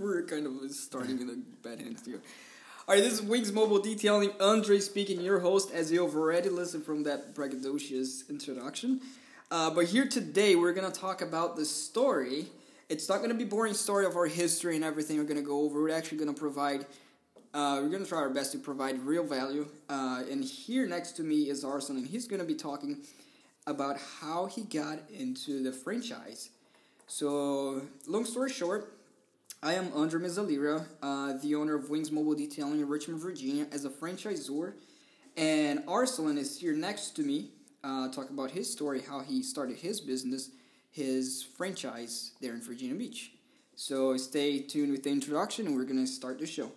We're kind of starting in a bad hands here. All right, this is Wings Mobile Detailing. Andre speaking, your host, as you've already listened from that braggadocious introduction. Uh, but here today, we're gonna talk about the story. It's not gonna be boring story of our history and everything we're gonna go over. We're actually gonna provide. Uh, we're gonna try our best to provide real value. Uh, and here next to me is Arslan, and he's gonna be talking about how he got into the franchise. So, long story short, I am Andre Mezzalira, uh, the owner of Wings Mobile Detailing in Richmond, Virginia, as a franchisor. And Arsalan is here next to me, uh, talk about his story, how he started his business, his franchise there in Virginia Beach. So stay tuned with the introduction, and we're going to start the show.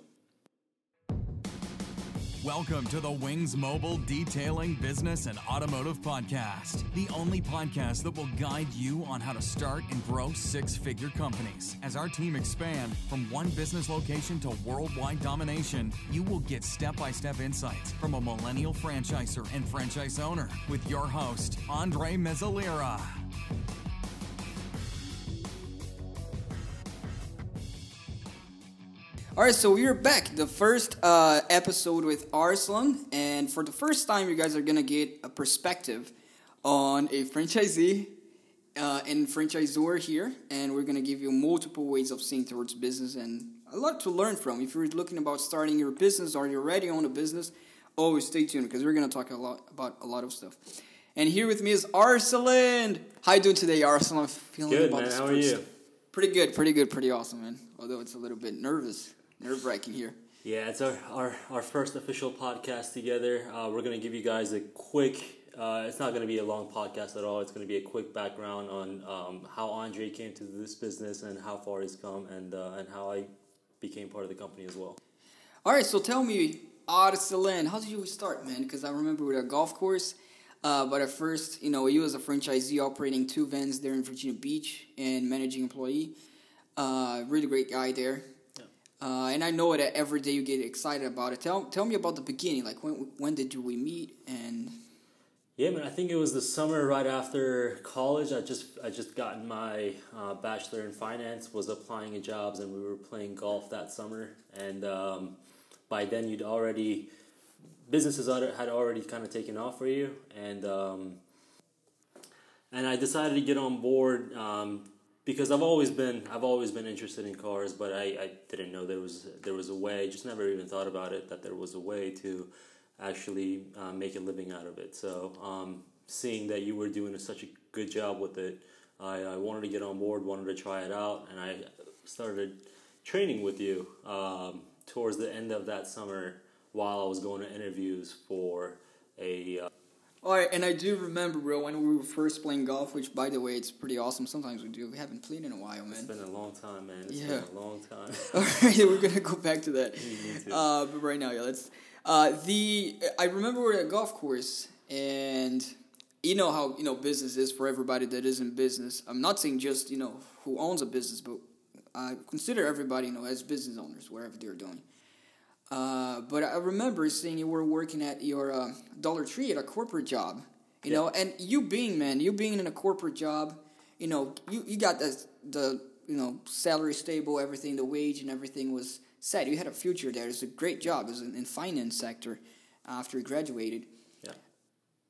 Welcome to the Wings Mobile Detailing Business and Automotive Podcast, the only podcast that will guide you on how to start and grow six figure companies. As our team expand from one business location to worldwide domination, you will get step by step insights from a millennial franchisor and franchise owner with your host, Andre Mezzalira. All right, so we're back. The first uh, episode with Arslan, and for the first time, you guys are gonna get a perspective on a franchisee uh, and franchisor here, and we're gonna give you multiple ways of seeing towards business and a lot to learn from. If you're looking about starting your business or you already own a business, always stay tuned because we're gonna talk a lot about a lot of stuff. And here with me is Arslan. How you doing today, Arslan? Feeling Good, about man. this How are you? Pretty good, pretty good, pretty awesome, man. Although it's a little bit nervous, nerve wracking here. Yeah, it's our, our, our first official podcast together. Uh, we're going to give you guys a quick, uh, it's not going to be a long podcast at all. It's going to be a quick background on um, how Andre came to this business and how far he's come and, uh, and how I became part of the company as well. All right, so tell me, Arslan, how did you start, man? Because I remember with a golf course, uh, but at first, you know, you was a franchisee operating two vans there in Virginia Beach and managing employee. Uh, really great guy there. Uh, and I know that every day you get excited about it. Tell, tell me about the beginning. Like, when, when did we meet? And Yeah, man. I think it was the summer right after college. I just I just gotten my uh, bachelor in finance. Was applying at jobs, and we were playing golf that summer. And um, by then, you'd already businesses had already kind of taken off for you, and um, and I decided to get on board um, because I've always been I've always been interested in cars, but I, I didn't know there was there was a way. Just never even thought about it that there was a way to actually uh, make a living out of it. So um, seeing that you were doing such a good job with it, I, I wanted to get on board, wanted to try it out, and I started training with you um, towards the end of that summer while I was going to interviews for a. Uh, all right, and I do remember, bro, when we were first playing golf. Which, by the way, it's pretty awesome. Sometimes we do. We haven't played in a while, man. It's been a long time, man. It's Yeah. been a long time. All right, we're gonna go back to that. Uh, but right now, yeah, let's. Uh, the I remember we we're at a golf course, and you know how you know business is for everybody that is in business. I'm not saying just you know who owns a business, but I consider everybody you know as business owners, wherever they're doing. Uh, but I remember seeing you were working at your uh, Dollar Tree at a corporate job, you Yeah. know, and you being man, you being in a corporate job, you know, you, you got the the you know salary stable, everything, the wage and everything was set. You had a future there. It's a great job. It was in, in finance sector after you graduated. yeah.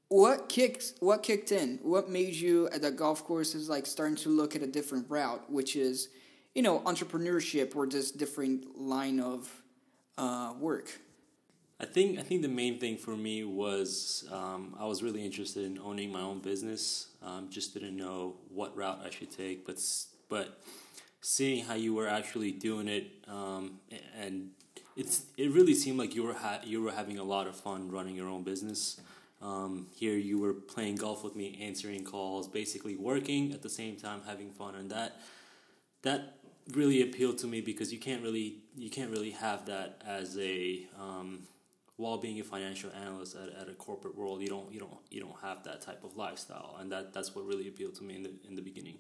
What kicked what kicked in? What made you at the golf course is like starting to look at a different route, which is, you know, entrepreneurship or this different line of uh, work. I think I think the main thing for me was um, I was really interested in owning my own business. Um, just didn't know what route I should take, but but seeing how you were actually doing it, um, and it's it really seemed like you were ha- you were having a lot of fun running your own business. Um, here you were playing golf with me, answering calls, basically working at the same time, having fun, and that that really appealed to me because you can't really you can't really have that as a um, while being a financial analyst at, at a corporate world you don't you don't you don't have that type of lifestyle and that that's what really appealed to me in the in the beginning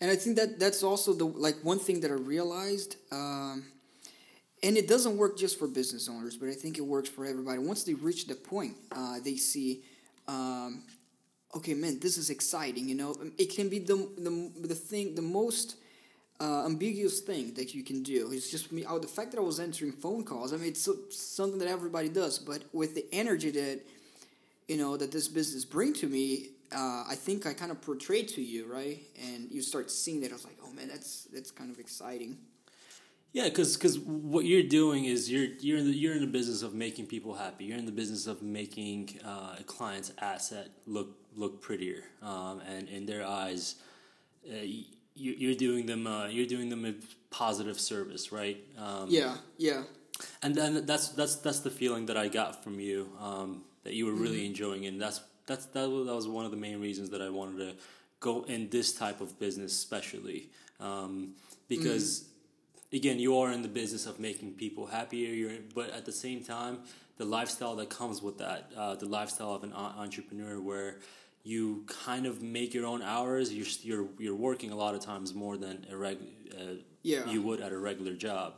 And I think that that's also the like one thing that I realized, um, and it doesn't work just for business owners, but I think it works for everybody. Once they reach the point, uh, they see, um, okay, man, this is exciting. You know, it can be the the the thing, the most uh, ambiguous thing that you can do. It's just me. Oh, the fact that I was answering phone calls. I mean, it's so, something that everybody does, but with the energy that you know that this business bring to me, uh, I think I kind of portrayed to you, right? And you start seeing that. I was like, oh man, that's that's kind of exciting. Yeah, because because what you're doing is you're you're in the you're in the business of making people happy. You're in the business of making uh, a client's asset look look prettier, um, and in their eyes, uh, you, are doing them uh, you're doing them a positive service, right? Um, yeah, yeah. And then that's that's that's the feeling that I got from you um, that you were really mm-hmm. enjoying, and that's that's that was, that was one of the main reasons that I wanted to go in this type of business, especially um, because. Mm. Again, you are in the business of making people happier. You're, but at the same time, the lifestyle that comes with that, uh, the lifestyle of an entrepreneur, where you kind of make your own hours. You're you're you're working a lot of times more than a reg, uh, yeah. you would at a regular job.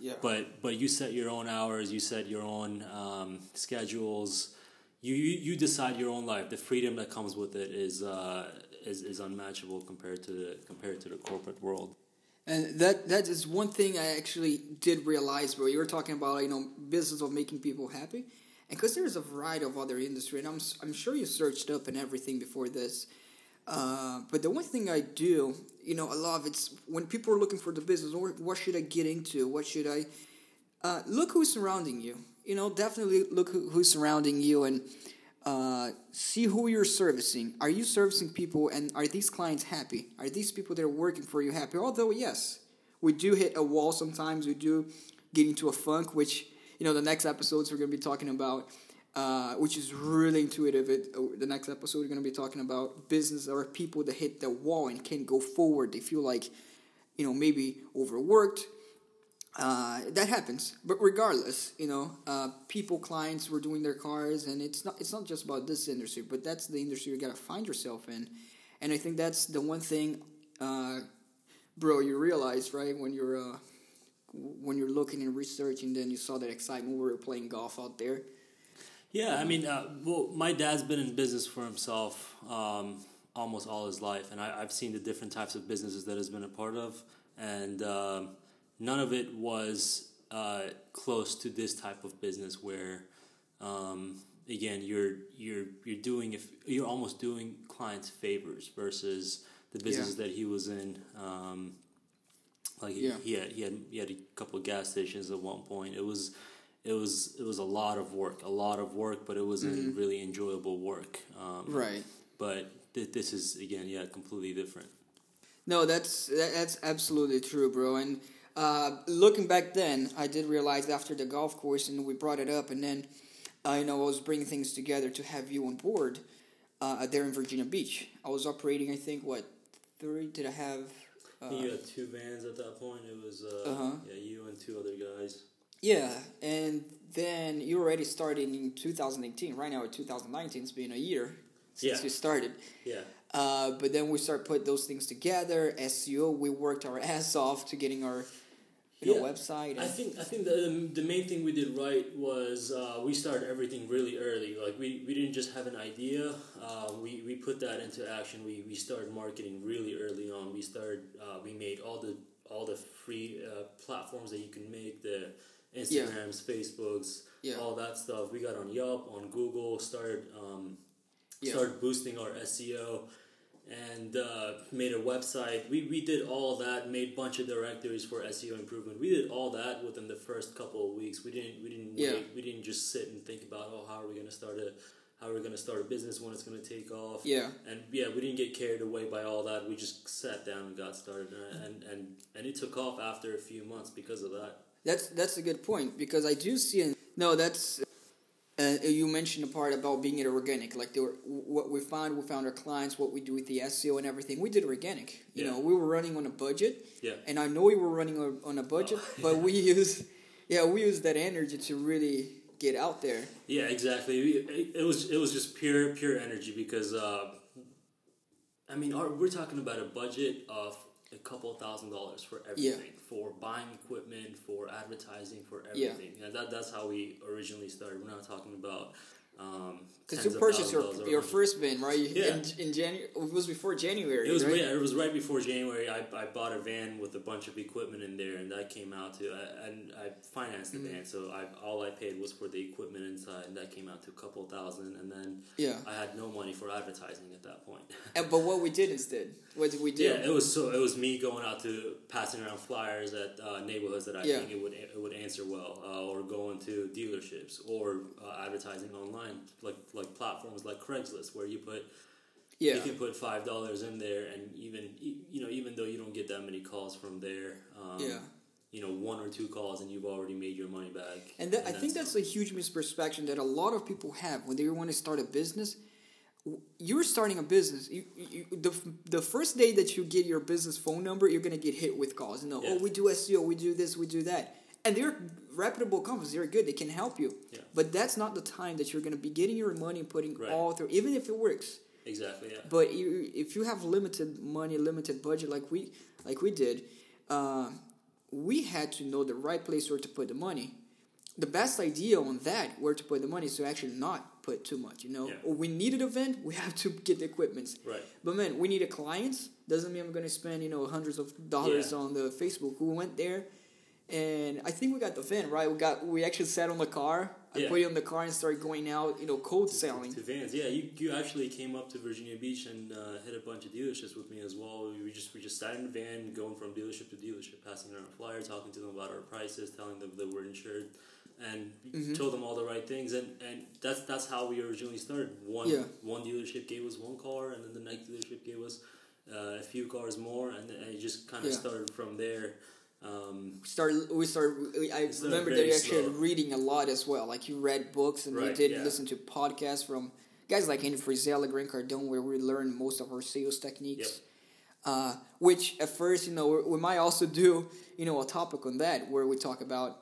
Yeah. But but you set your own hours. You set your own um, schedules. You, you you decide your own life. The freedom that comes with it is uh, is is unmatchable compared to the compared to the corporate world. And that that is one thing I actually did realize, bro. You were talking about you know business of making people happy because there's a variety of other industry, and I'm I'm sure you searched up and everything before this. Uh, but the one thing I do, you know, a lot of it's when people are looking for the business, or what should I get into? What should I uh, look who's surrounding you? You know, definitely look who, who's surrounding you and uh, see who you're servicing. Are you servicing people, and are these clients happy? Are these people that are working for you happy? Although yes, we do hit a wall sometimes. We do get into a funk, which you know, the next episodes we're going to be talking about, uh, which is really intuitive. It, uh, the next episode we're going to be talking about business or people that hit the wall and can't go forward. They feel like, you know, maybe overworked. Uh, that happens, but regardless, you know, uh, people, clients were doing their cars, and it's not it's not just about this industry, but that's the industry you gotta find yourself in, and I think that's the one thing, uh, bro, you realize right when you're uh, when you're looking and researching, then you saw that excitement. We were playing golf out there. Yeah, I mean, uh, well, my dad's been in business for himself um, almost all his life, and I, have seen the different types of businesses that he's been a part of, and um, none of it was uh, close to this type of business where, um, again, you're you're you're doing if you're almost doing clients favors versus the business yeah. that he was in. Like yeah. he, had he had he had a couple of gas stations at one point. It was it was it was a lot of work, a lot of work, but it wasn't mm-hmm. really enjoyable work. Um, right. But th- this is again, yeah, completely different. No, that's that's absolutely true, bro. And uh, looking back then, I did realize after the golf course, and we brought it up, and then uh, you know I was bringing things together to have you on board uh, there in Virginia Beach. I was operating, I think, what three did I have? Uh, you had two vans at that point. It was uh, uh-huh. yeah, you and two other guys. Yeah, and then you already started in 2018. Right now, 2019, it's been a year since yeah. you started. Yeah. Uh, but then we start put those things together. SEO, we worked our ass off to getting our you know, website. I think I think the the main thing we did right was uh, we started everything really early. Like we, we didn't just have an idea. Uh, we, we put that into action. We, we started marketing really early on. We started uh, we made all the all the free uh, platforms that you can make the Instagrams, yeah. Facebooks, yeah. all that stuff. We got on Yelp, on Google. Started um, yeah. started boosting our SEO and uh, made a website. We, we did all that, made a bunch of directories for SEO improvement. We did all that within the first couple of weeks. We didn't we didn't yeah. wait, we didn't just sit and think about oh how are we gonna start a how are we gonna start a business when it's gonna take off. Yeah. And yeah, we didn't get carried away by all that. We just sat down and got started, and and and, and it took off after a few months because of that. That's that's a good point because I do see. no, that's uh, you mentioned the part about being it organic. Like were, what we found, we found our clients, what we do with the SEO and everything. We did organic. You yeah. know, we were running on a budget. Yeah. And I know we were running on a budget, oh, but we use, yeah, we use that energy to really get out there. Yeah, exactly. It was it was just pure pure energy because, uh, I mean, our, we're talking about a budget of a couple thousand dollars for everything yeah. for buying equipment for advertising for everything yeah. that, that's how we originally started we're not talking about Because tens you purchased your thousands of dollars your first van, right? You- Yeah. In, in January, it was before January. It was right? yeah, it was right before January. I, I bought a van with a bunch of equipment in there, and that came out to I, and I financed the Mm-hmm. van, so I all I paid was for the equipment inside, and that came out to a couple thousand. And then Yeah. I had no money for advertising at that point. And, but what we did instead? What did we do? yeah, it was so it was me going out to passing around flyers at uh, neighborhoods that I Yeah. think it would it would answer well, uh, or going to dealerships, or uh, advertising online, like like platforms like Craigslist, where you put yeah. you can put five dollars in there, and even you know even though you don't get that many calls from there, um, Yeah. you know one or two calls, and you've already made your money back. And that, I think that's a huge misperception that a lot of people have when they want to start a business. You're starting a business. You, you, the, the first day that you get your business phone number, you're going to get hit with calls. You know, Yeah. oh, we do SEO, we do this, we do that. And they're reputable companies. They're good. They can help you. Yeah. But that's not the time that you're going to be getting your money and putting Right. all through, even if it works. exactly yeah. But you, if you have limited money, limited budget, like we like we did, uh, we had to know the right place where to put the money. The best idea on that where to put the money is to actually not put too much. You know, Yeah. we need an event, we have to get the equipment. Right. But man, we need a clients. Doesn't mean I'm going to spend you know hundreds of dollars Yeah. on the Facebook. We went there, and I think we got the van right. We got we actually sat on the car. I Yeah. put it on the car and started going out. You know, cold selling. To vans, yeah. You, you actually came up to Virginia Beach and uh, hit a bunch of dealerships with me as well. We just we just sat in the van, going from dealership to dealership, passing around a flyer, talking to them about our prices, telling them that we're insured, and Mm-hmm. told them all the right things. And, and that's that's how we originally started. One Yeah. one dealership gave us one car, and then the next dealership gave us uh, a few cars more, and, then it just kind of Yeah. started from there. Um, started we started i remember that you actually slow. reading a lot as well like you read books and you did yeah. listen to podcasts from guys like Andy Frisella, Grant Cardone where we learned most of our sales techniques uh, which at first you know we, we might also do you know a topic on that where we talk about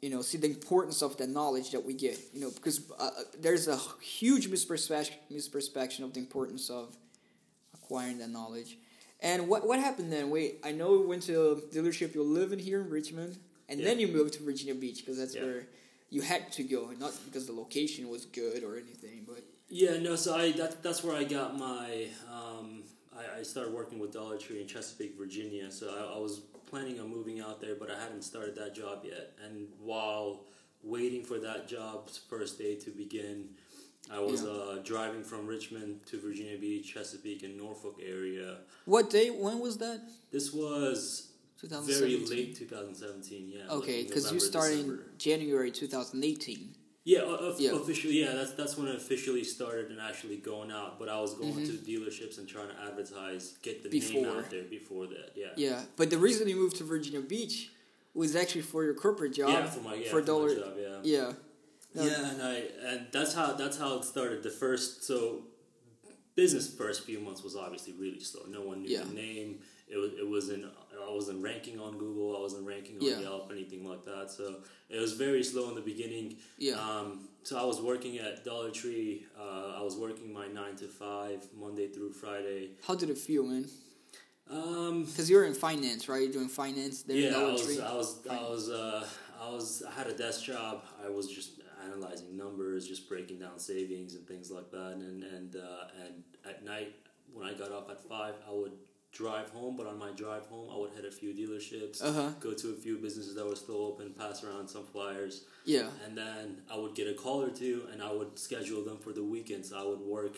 you know see the importance of the knowledge that we get you know because uh, there's a huge misperception misperception of the importance of acquiring that knowledge. And what what happened then? Wait, I know we went to a dealership. You're living here in Richmond, and then you moved to Virginia Beach because that's Yeah. where you had to go, not because the location was good or anything. But Yeah, no. So I that that's where I got my. Um, I, I started working with Dollar Tree in Chesapeake, Virginia. So I, I was planning on moving out there, but I hadn't started that job yet. And while waiting for that job's first day to begin, I was Yeah. uh, driving from Richmond to Virginia Beach, Chesapeake, and Norfolk area. what day? When was that? This was very late 2017. Yeah. Okay, like because you started December. in January 2018. Yeah, o- Yeah. officially. Yeah, that's that's when I officially started and actually going out. But I was going Mm-hmm. to dealerships and trying to advertise, get the Before. name out there before that. Yeah. Yeah, but the reason you moved to Virginia Beach was actually for your corporate job. Yeah, for my yeah, for for dollar. job. Yeah. Yeah. Yeah, and I and that's how that's how it started. The first so business first few months was obviously really slow. No one knew Yeah. the name. It was it wasn't I wasn't ranking on Google. I wasn't ranking on Yeah. Yelp, anything like that. So it was very slow in the beginning. Yeah. Um, so I was working at Dollar Tree. Uh, I was working my nine to five Monday through Friday. How did it feel, man? Um, Because you're in finance, right? You're doing finance there yeah, I was. I was, I was, uh, I was, I had a desk job. I was just analyzing numbers, just breaking down savings and things like that. And and uh, and at night when I got off at five, I would drive home. But on my drive home, I would hit a few dealerships, Uh-huh. go to a few businesses that were still open, pass around some flyers, yeah. and then I would get a call or two, and I would schedule them for the weekends. I would work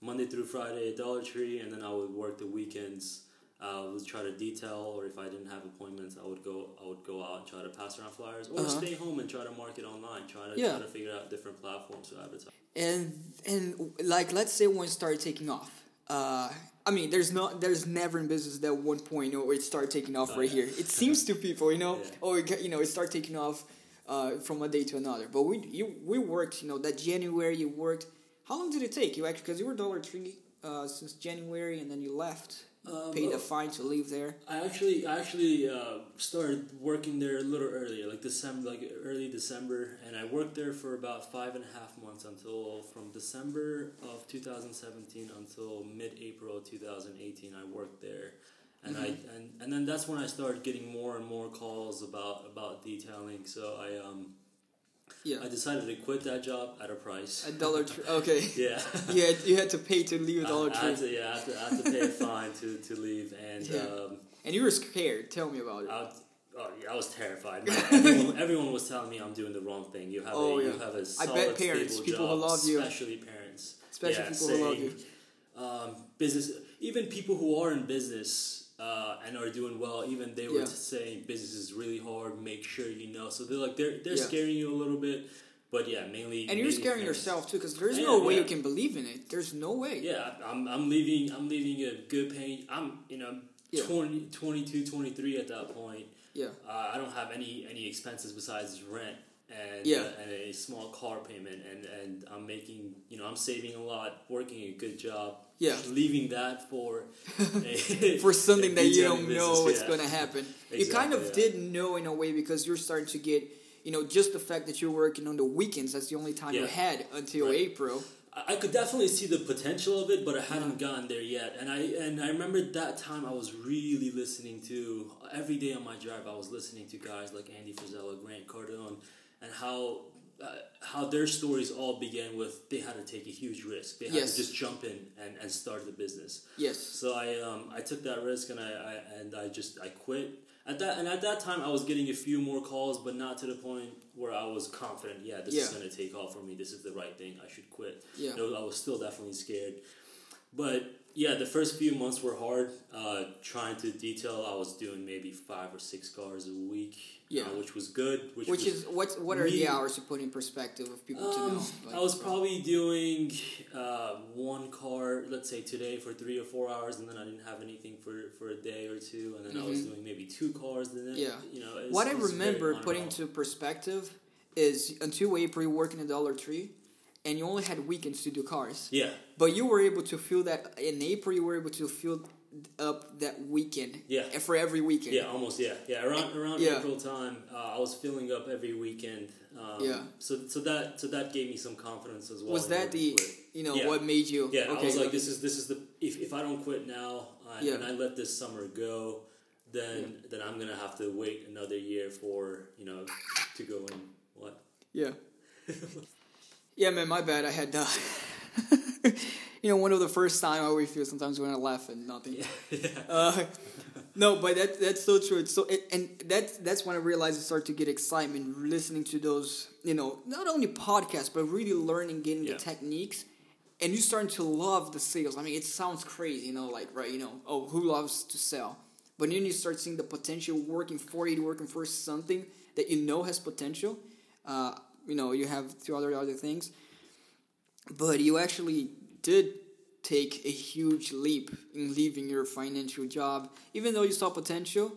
Monday through Friday at Dollar Tree, and then I would work the weekends. I would try to detail, or if I didn't have appointments, I would go. I would go out and try to pass around flyers, or Uh-huh. stay home and try to market online. Try to Yeah. try to figure out different platforms to advertise. and and like let's say when it started taking off uh i mean there's not there's never in business that one point where it started taking off Oh, right yeah. here it seems to people you know Yeah. oh it, you know it started taking off uh from one day to another but we you we worked you know that january you worked how long did it take you actually because you were dollar tree uh since january and then you left Um, paid a fine to leave there I actually, I actually uh, started working there a little earlier, like December, like early December, and I worked there for about five and a half months until from December of 2017 until mid-April 2018. I worked there, and I and, and then that's when I started getting more and more calls about about detailing. So I um Yeah. I decided to quit that job at a price. A Dollar Tree. Okay. yeah. you had, you had to pay to leave a Dollar I, I to, yeah, I had to, I had to pay a fine to, to leave, and Yeah. um, and you were scared. Tell me about it. I, oh, yeah, I was terrified. Everyone, everyone was telling me I'm doing the wrong thing. You have Oh, a, yeah. you have a I solid, bet parents, stable people who love you. especially parents, Especially yeah, people who love you, Um, business, even people who are in business uh, and are doing well, even they were Yeah. saying business is really hard. Make sure you know. So they're like they're they're Yeah. scaring you a little bit, but yeah, mainly. And you're scaring parents. yourself too, because there's Yeah, no way you can believe in it. There's no way. Yeah, I'm, I'm leaving. I'm leaving a good paying. I'm you know Yeah. 20, 22, 23 at that point. Yeah. Uh, I don't have any any expenses besides rent and Yeah. uh, and a small car payment, and and I'm making you know I'm saving a lot, working a good job. Yeah. leaving that for a, For something that you don't know business, what's yeah. going to happen. you kind of Exactly, yeah. did know in a way because you're starting to get, you know, just the fact that you're working on the weekends. That's the only time you had until Right. April. I I could definitely see the potential of it, but I hadn't gotten there yet. And I and I remember that time I was really listening to every day on my drive. I was listening to guys like Andy Frisella, Grant Cardone, and how uh, how their stories all began with they had to take a huge risk. They had Yes. to just jump in and, and start the business. Yes. So I um, I took that risk and I, I and I just I quit. At that and at that time I was getting a few more calls, but not to the point where I was confident. Yeah, this is going to take off for me. This is the right thing. I should quit. Yeah. I was still definitely scared. But yeah, the first few months were hard. Uh, trying to detail, I was doing maybe five or six cars a week. Yeah. uh, which was good. Which, Which was, is what? What are really- the hours to put in perspective of people to um, know? Like, I was probably doing uh, one car, let's say today, for three or four hours, and then I didn't have anything for, for a day or two, and then I was doing maybe two cars. Then Mm-hmm. Yeah. you know, what I remember putting to perspective is until April you working at Dollar Tree, and you only had weekends to do cars. yeah, But you were able to fill that in April. You were able to fill up that weekend. Yeah. For every weekend. yeah, almost yeah, yeah. Around around Yeah. April time, uh, I was filling up every weekend. Um, Yeah. So so that so that gave me some confidence as well. Was that the quit. you know Yeah. what made you? Yeah, okay, I was like, this is this is the if, if I don't quit now uh, Yeah. and I let this summer go, then then I'm gonna have to wait another year for you know to go and what. Yeah. yeah, man, my bad. I had uh, you know one of the first time I always feel sometimes when I laugh and nothing. Yeah, Uh, no, but that that's so true. It's so it, and that's that's when I realized I started to get excitement listening to those. You know, not only podcasts but really learning, getting Yeah. the techniques. And you starting to love the sales. I mean, it sounds crazy, you know, like right, you know, oh, who loves to sell? But then you start seeing the potential working for you, working for something that you know has potential. Uh, you know, you have two other other things, but you actually did take a huge leap in leaving your financial job, even though you saw potential.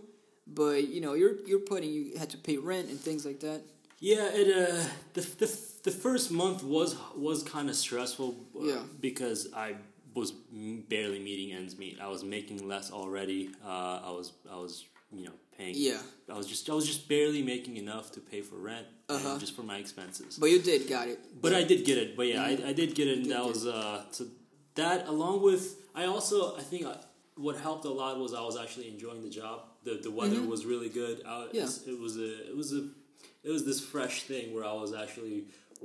But you know, you're you're putting you had to pay rent and things like that. Yeah, it uh the the, the first month was was kind of stressful. uh, Yeah. because I was barely meeting ends meet. I was making less already. Uh, I was I was you know paying. Yeah. I was just I was just barely making enough to pay for rent Uh-huh. and just for my expenses. But you did got it. But I did get it. But yeah, I, I did get it, and did that was uh, so that along with I also I think I, what helped a lot was I was actually enjoying the job. The the weather was really good. I, Mm-hmm. Yeah. it was a it was a it was this fresh thing where I was actually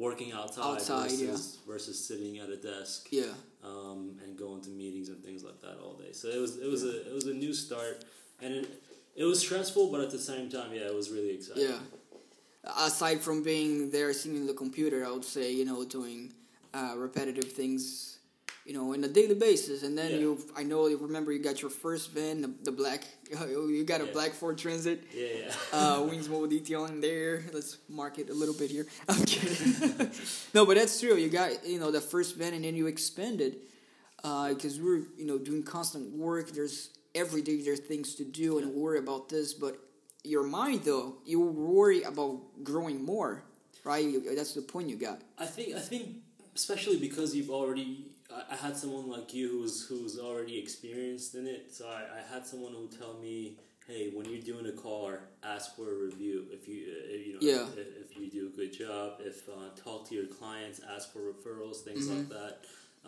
working outside, Outside, versus yeah. versus sitting at a desk Yeah. um, and going to meetings and things like that all day. So it was it was a it was a new start, and it, it was stressful, but at the same time, yeah, it was really exciting. Yeah. Aside from being there, sitting in the computer, I would say you know doing uh, repetitive things, you know, on a daily basis, and then Yeah. you. I know you remember you got your first van, the, the black. You got a Yeah. black Ford Transit. Yeah, yeah. uh, Wings Mobile Detailing there. Let's mark it a little bit here. I'm kidding. no, but that's true. You got you know the first van, and then you expanded because we're you know doing constant work. There's every day there's things to do and worry about this, but your mind though you worry about growing more, right? That's the point you got. I think I think especially because you've already I, had someone like you who's who's already experienced in it. So I, I had someone who tell me, hey, when you're doing a car, ask for a review. If you uh, if, you know Yeah. if, if you do a good job, if uh, talk to your clients, ask for referrals, things like Mm-hmm. that.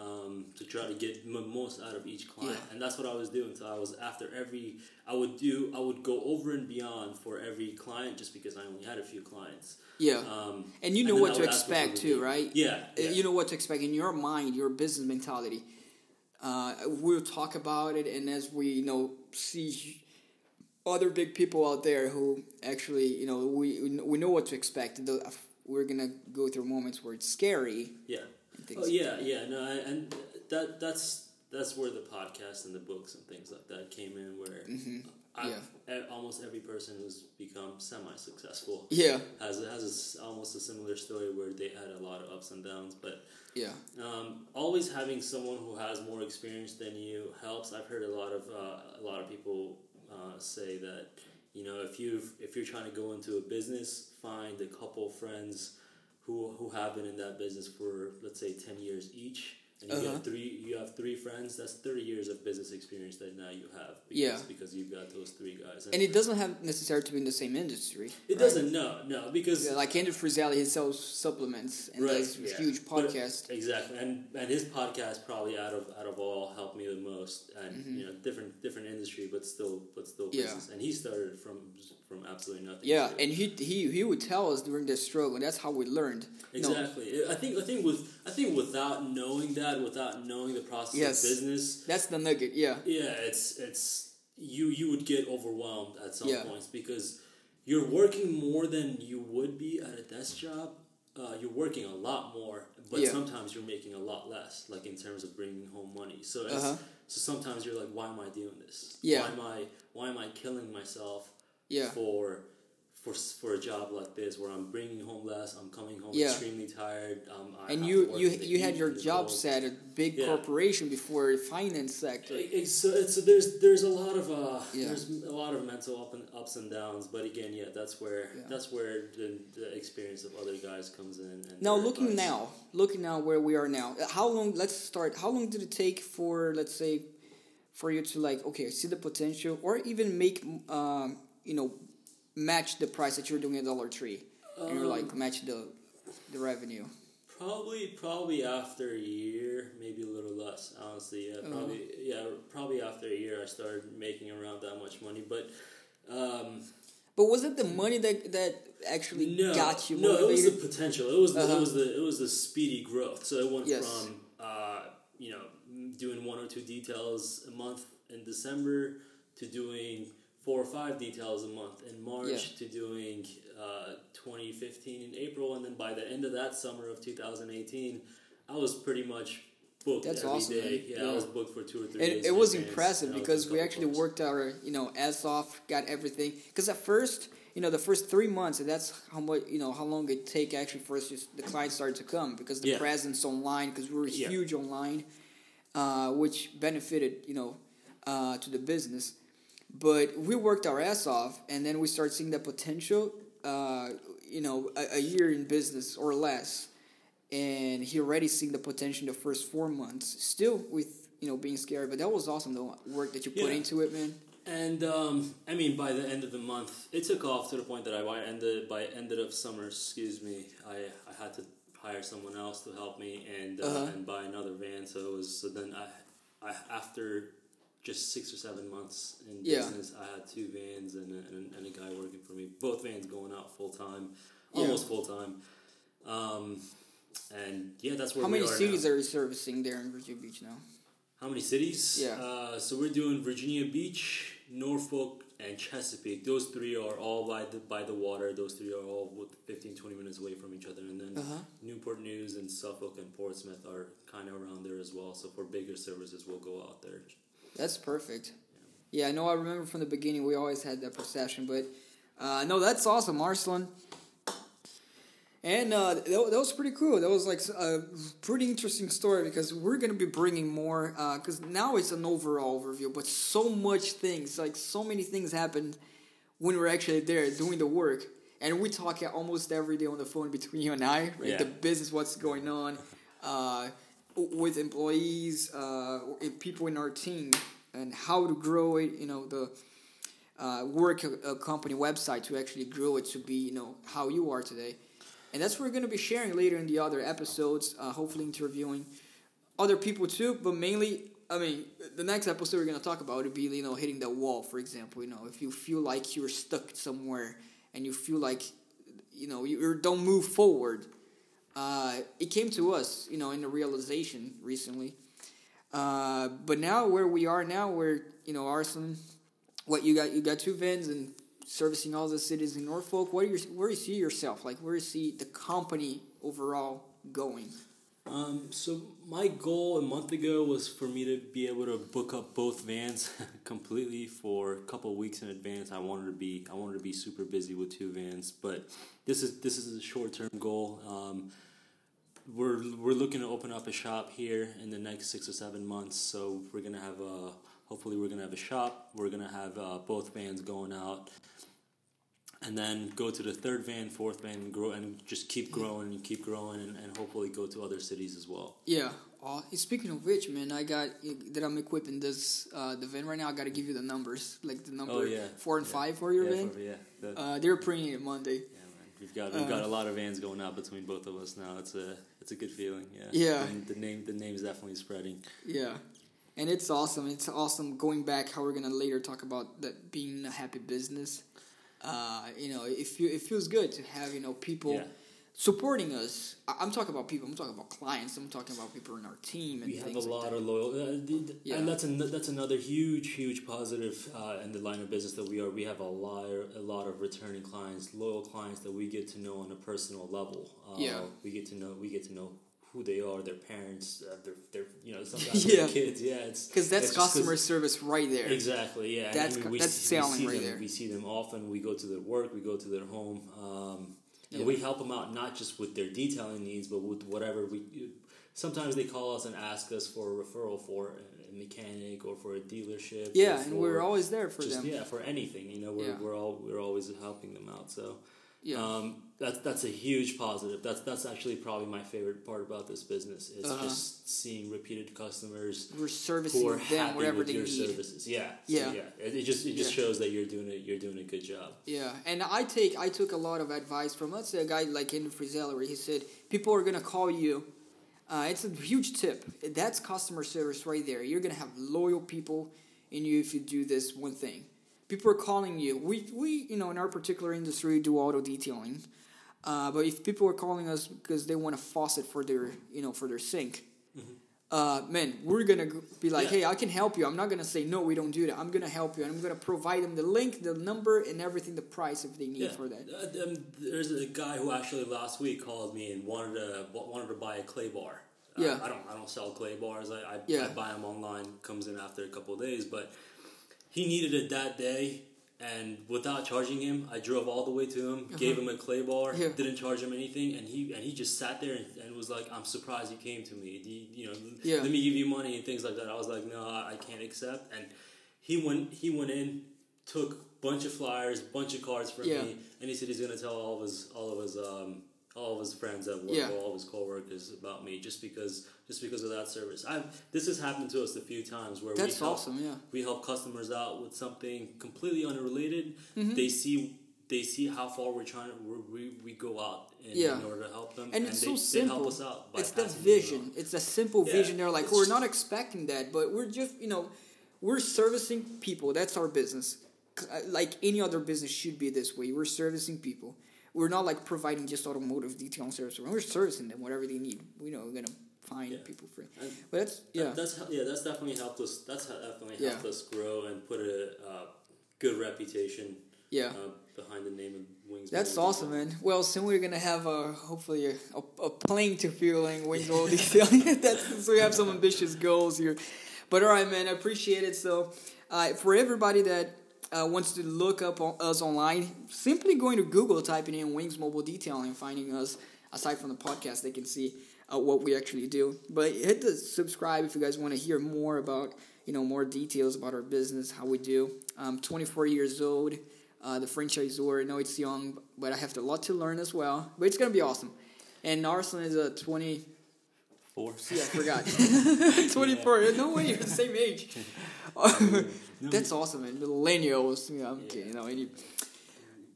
Um, to try to get m- most out of each client, Yeah. and that's what I was doing. So I was after every, I would do, I would go over and beyond for every client, just because I only had a few clients. Yeah. Um, and you know then what to expect too, right? Yeah, yeah. You know what to expect in your mind, your business mentality. Uh, we'll talk about it, and as we you know see other big people out there who actually you know we we know what to expect. The- We're gonna go through moments where it's scary. Yeah. Things. Oh yeah, yeah. No, I, and that that's that's where the podcast and the books and things like that came in. Where I've, e- almost every person who's become semi-successful Yeah, has has a almost a similar story where they had a lot of ups and downs, but. yeah, Um, always having someone who has more experience than you helps. I've heard a lot of uh, a lot of people uh, say that you know if you if you're trying to go into a business, find a couple friends who who have been in that business for let's say ten years each, and you Uh-huh. get three you have three friends. That's thirty years of business experience that now you have. Because, Yeah. because you've got those three guys. and it doesn't have necessarily to be in the same industry. it right? doesn't no no because Yeah, like Andrew Frisella, he sells supplements and Right, does yeah. huge But- podcast. exactly, and and his podcast probably out of out of all helped me the most, and you know different different industry, but still but still Mm-hmm. Yeah. business. And he started from from absolutely nothing. Yeah, and he he he would tell us during the struggle. and That's how we learned. Exactly. I think I think with I think without knowing that, without knowing the process Yes. of business, that's the nugget. Yeah, yeah, it's it's you you would get overwhelmed at some Yeah. points because you're working more than you would be at a desk job. Uh, you're working a lot more, but Yeah. sometimes you're making a lot less, like in terms of bringing home money. So it's, Uh-huh. so sometimes you're like, why am I doing this? Yeah. Why am I why am I killing myself yeah, for for for a job like this where I'm bringing home less, I'm coming home Yeah. extremely tired. Um, I and you you you had your job set at a big Yeah. corporation before finance sector. It's, so, it's, so there's there's a lot of uh, Yeah. there's a lot of mental up and ups and downs, but again, yeah, that's where that's where the, the experience of other guys comes in. And Now looking advice. now, looking now where we are now. How long? Let's start. How long did it take for let's say, for you to like okay see the potential or even make um you know match the price that you're doing at Dollar Tree and you're Um, like match the the revenue. probably probably after a year, maybe a little less. Honestly, yeah, Uh-huh. probably yeah, probably after a year, I started making around that much money, but. Um, But was it the money that that actually no, got you Motivated? no, it was the potential. It was the, Uh-huh. it was the it was the speedy growth. So it went Yes. from uh, you know doing one or two details a month in December to doing four or five details a month in March Yeah. to doing uh, 2015 in April, and then by the end of that summer of 2018, I was pretty much booked That's every awesome, day. Yeah, Yeah. I was booked for two or three days. it was advance, impressive I was because we actually worked our you know ass off, got everything. Because at first, you know, the first three months, and that's how much you know how long it take actually for us just the clients started to come because the Yeah. presence online because we were huge online, uh, which benefited you know uh, to the business. But we worked our ass off, and then we started seeing the potential. Uh, you know, a, a year in business or less, and he already seen the potential in the first four months. Still with you know being scary, but that was awesome. The work that you put Yeah. into it, man. And um, I mean, by the end of the month, it took off to the point that I ended by ended of summer, excuse me, I, I had to hire someone else to help me and uh, Uh-huh. and buy another van. So it was so then I, I after just six or seven months in Yeah. business, I had two vans and a, and, and a guy working for me. Both vans going out full time, Yeah. almost full time. Um, and yeah, that's where How many are cities now. are you servicing there in Virginia Beach now? How many cities? Yeah. Uh, so we're doing Virginia Beach, Norfolk, and Chesapeake. Those three are all by the by the water. Those three are all with 15, 20 minutes away from each other. And then Uh-huh. Newport News and Suffolk and Portsmouth are kind of around there as well. So for bigger services, we'll go out there. That's perfect. Yeah, I know. I remember from the beginning we always had that procession, but uh, no, that's awesome, Arslan. And uh, that, that was pretty cool. That was like a pretty interesting story because we're gonna be bringing more. Because now it's an overall overview, but so much things, like so many things happened when we're actually there doing the work, and we talk almost every day on the phone between you and I, right? Yeah. The business, what's going on, uh, with employees, uh, people in our team, and how to grow it. You know the uh, work a, a company website to actually grow it to be you know how you are today, and that's what we're going to be sharing later in the other episodes. Uh, hopefully, interviewing other people too, but mainly, I mean, the next episode we're gonna talk about would be you know hitting that wall, for example. You know, if you feel like you're stuck somewhere and you feel like you know you don't move forward, uh, it came to us, you know, in the realization recently. Uh, but now where we are now, where you know Arslan, what you got? You got two vans and servicing all the cities in Norfolk. What do you where do you see yourself? Like where do you see the company overall going? Um, so my goal a month ago was for me to be able to book up both vans completely for a couple weeks in advance. I wanted to be I wanted to be super busy with two vans, but this is this is a short term goal. Um, we're we're looking to open up a shop here in the next six or seven months. So we're gonna have a hopefully we're gonna have a shop. We're gonna have uh, both vans going out, and then go to the third van, fourth van, and grow and just keep growing and keep growing, and, and hopefully go to other cities as well. Yeah. Uh, speaking of which, man, I got that I'm equipping this uh, the van right now. I got to give you the numbers, like the number Oh, yeah. four and Yeah. five for your yeah, van. for- yeah, Uh, they're printing it Monday. yeah, man. We've got we've got uh, a lot of vans going out between both of us now. It's a it's a good feeling. Yeah. Yeah. And the name the name is definitely spreading. Yeah, and it's awesome. It's awesome going back. How we're gonna later talk about that being a happy business. Uh, you know, it feel, it feels good to have you know people Yeah. Supporting us. I'm talking about people. I'm talking about clients. I'm talking about people in our team and we have a like lot that. of loyal, uh, Yeah. and that's an, that's another huge, huge positive uh, in the line of business that we are. We have a lot, a lot of returning clients, loyal clients that we get to know on a personal level. Uh, Yeah. we get to know, we get to know who they are, their parents, uh, their, their, you know, sometimes Yeah. their kids. Yeah, it's Because that's it's just 'cause- customer service right there. Exactly. Yeah. That's I mean, we that's we selling see right them, there. We see them often. We go to their work. We go to their home. Um, and Yeah. we help them out not just with their detailing needs, but with whatever we. Sometimes they call us and ask us for a referral for a mechanic or for a dealership. Yeah, and we're always there for just them. yeah for anything. You know, we're Yeah. we're all we're always helping them out. So. Yeah. Um, that's that's a huge positive. That's that's actually probably my favorite part about this business is Uh-huh. just seeing repeated customers we're servicing who are them happy whatever with they your need. services. Yeah, So, Yeah. yeah. It, it just it just Yeah. shows that you're doing it. You're doing a good job. Yeah, and I take I took a lot of advice from let's say a guy like Henry Frisella where he said people are gonna call you. Uh, it's a huge tip. That's customer service right there. You're gonna have loyal people in you if you do this one thing. People are calling you. We we you know in our particular industry do auto detailing, uh, but if people are calling us because they want a faucet for their you know for their sink. Uh, man, we're gonna be like, Yeah. hey, I can help you. I'm not gonna say no, we don't do that. I'm gonna help you, and I'm gonna provide them the link, the number, and everything, the price if they need Yeah. for that. Uh, um, there's a guy who actually last week called me and wanted to wanted to buy a clay bar. Uh, Yeah. I don't I don't sell clay bars. I I, Yeah. I buy them online. Comes in after a couple of days, but he needed it that day. And without charging him, I drove all the way to him, gave him a clay bar, Uh-huh. Yeah. didn't charge him anything, and he and he just sat there and, and was like, "I'm surprised you came to me. You, you know, Yeah. let me give you money and things like that." I was like, "No, I can't accept." And he went he went in, took bunch of flyers, bunch of cards for Yeah. me, and he said he's gonna tell all of his all of his um all of his friends at work, Yeah. all of his coworkers about me, just because just because of that service. I've this has happened to us a few times where That's we help, awesome, yeah. we help customers out with something completely unrelated. Mm-hmm. They see they see how far we're trying to we we go out in, Yeah. in order to help them, And it's they, so simple. They help us out. by It's the vision. on. It's a simple Yeah, vision. They're like, we're just- not expecting that, but we're just, you know, we're servicing people. That's our business. Uh, Like any other business should be this way. We're servicing people. We're not like providing just automotive detailing service. We're servicing them whatever they need. We know we're gonna find Yeah. people for. And But that's yeah. That- that's yeah, that's definitely helped us. That's definitely Yeah. helped us grow and put a uh, good reputation Yeah. uh, behind the name of Wings. That's Mobile awesome, man. Well, soon we're gonna have a hopefully a, a, a plane to fueling wings all detailing. That's so we have some ambitious goals here. But all right, man, I appreciate it. So, uh, for everybody that uh, wants to look up on us online, simply going to Google, typing in Wings Mobile Detailing, finding us. Aside from the podcast, they can see uh, what we actually do. But hit the subscribe if you guys want to hear more about you know more details about our business, how we do. I'm 24 years old uh, the franchisor. I know it's young, but I have a lot to learn as well. But it's gonna be awesome. And Arslan is a twenty. Four. See, I forgot. Twenty four. No way, you're the same age. That's awesome, man. Millennials. Yeah, I'm kidding. You know, any,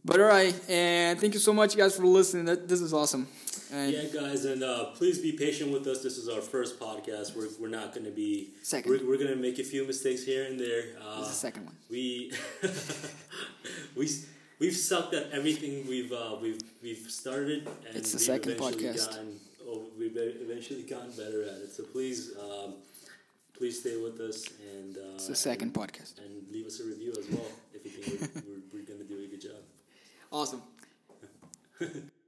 But all right, and thank you so much, guys, for listening. That this is awesome. And Yeah, guys, and uh, please be patient with us. This is our first podcast. We're, we're not going to be. 2nd We're, we're going to make a few mistakes here and there. Uh, this is the second one. we we we've sucked at everything we've uh, we've we've started, and It's the second podcast. Gotten, oh, we've eventually gotten better at it. So please, um, please stay with us and uh, It's the second podcast. and leave us a review as well if you think we're, we're, we're going to do a good job. Awesome.